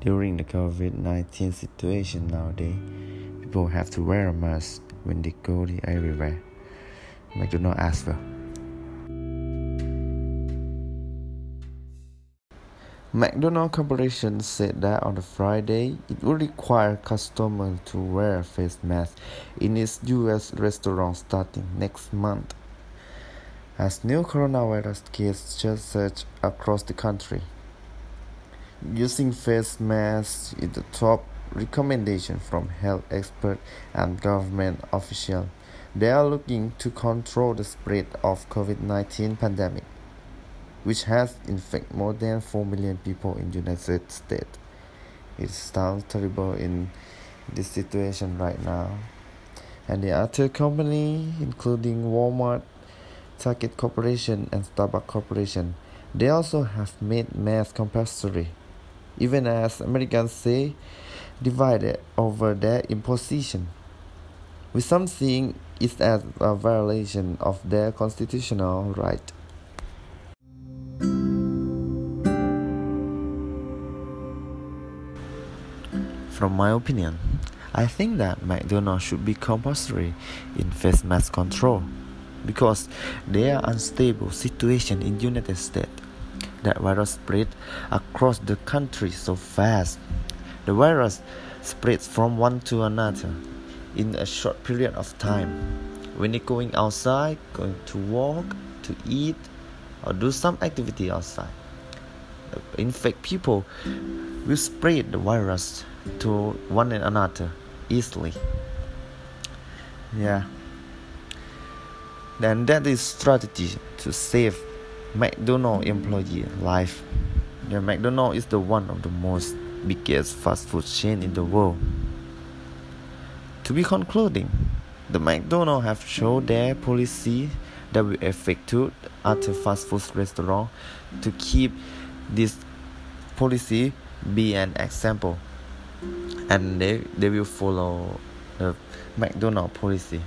during the COVID 19 situation nowadays, people have to wear a mask when they go everywhere. McDonald's as well. McDonald Corporation said that on the Friday it would require customers to wear face masks in its US restaurants starting next month as new coronavirus cases just surge across the country. Using face masks is the top recommendation from health experts and government officials. They are looking to control the spread of COVID-19 pandemic, which has infected more than 4 million people in the United States. It sounds terrible in this situation right now. And the other company, including Walmart, Target Corporation, and Starbucks Corporation, they also have made masks compulsory even as Americans say divided over their imposition, with some seeing it as a violation of their constitutional right. From my opinion, I think that McDonald's should be compulsory in face mask control because there are unstable situation in United States that virus spread across the country so fast. The virus spreads from one to another in a short period of time. When you're going outside, going to walk, to eat, or do some activity outside, uh, infect people will spread the virus to one and another easily. Yeah. Then that is strategy to save McDonald employee life. Yeah, McDonald is the one of the most biggest fast food chain in the world. To be concluding, the McDonald have shown their policy that will effectuate other fast food restaurants to keep this policy be an example and they, they will follow the McDonald policy.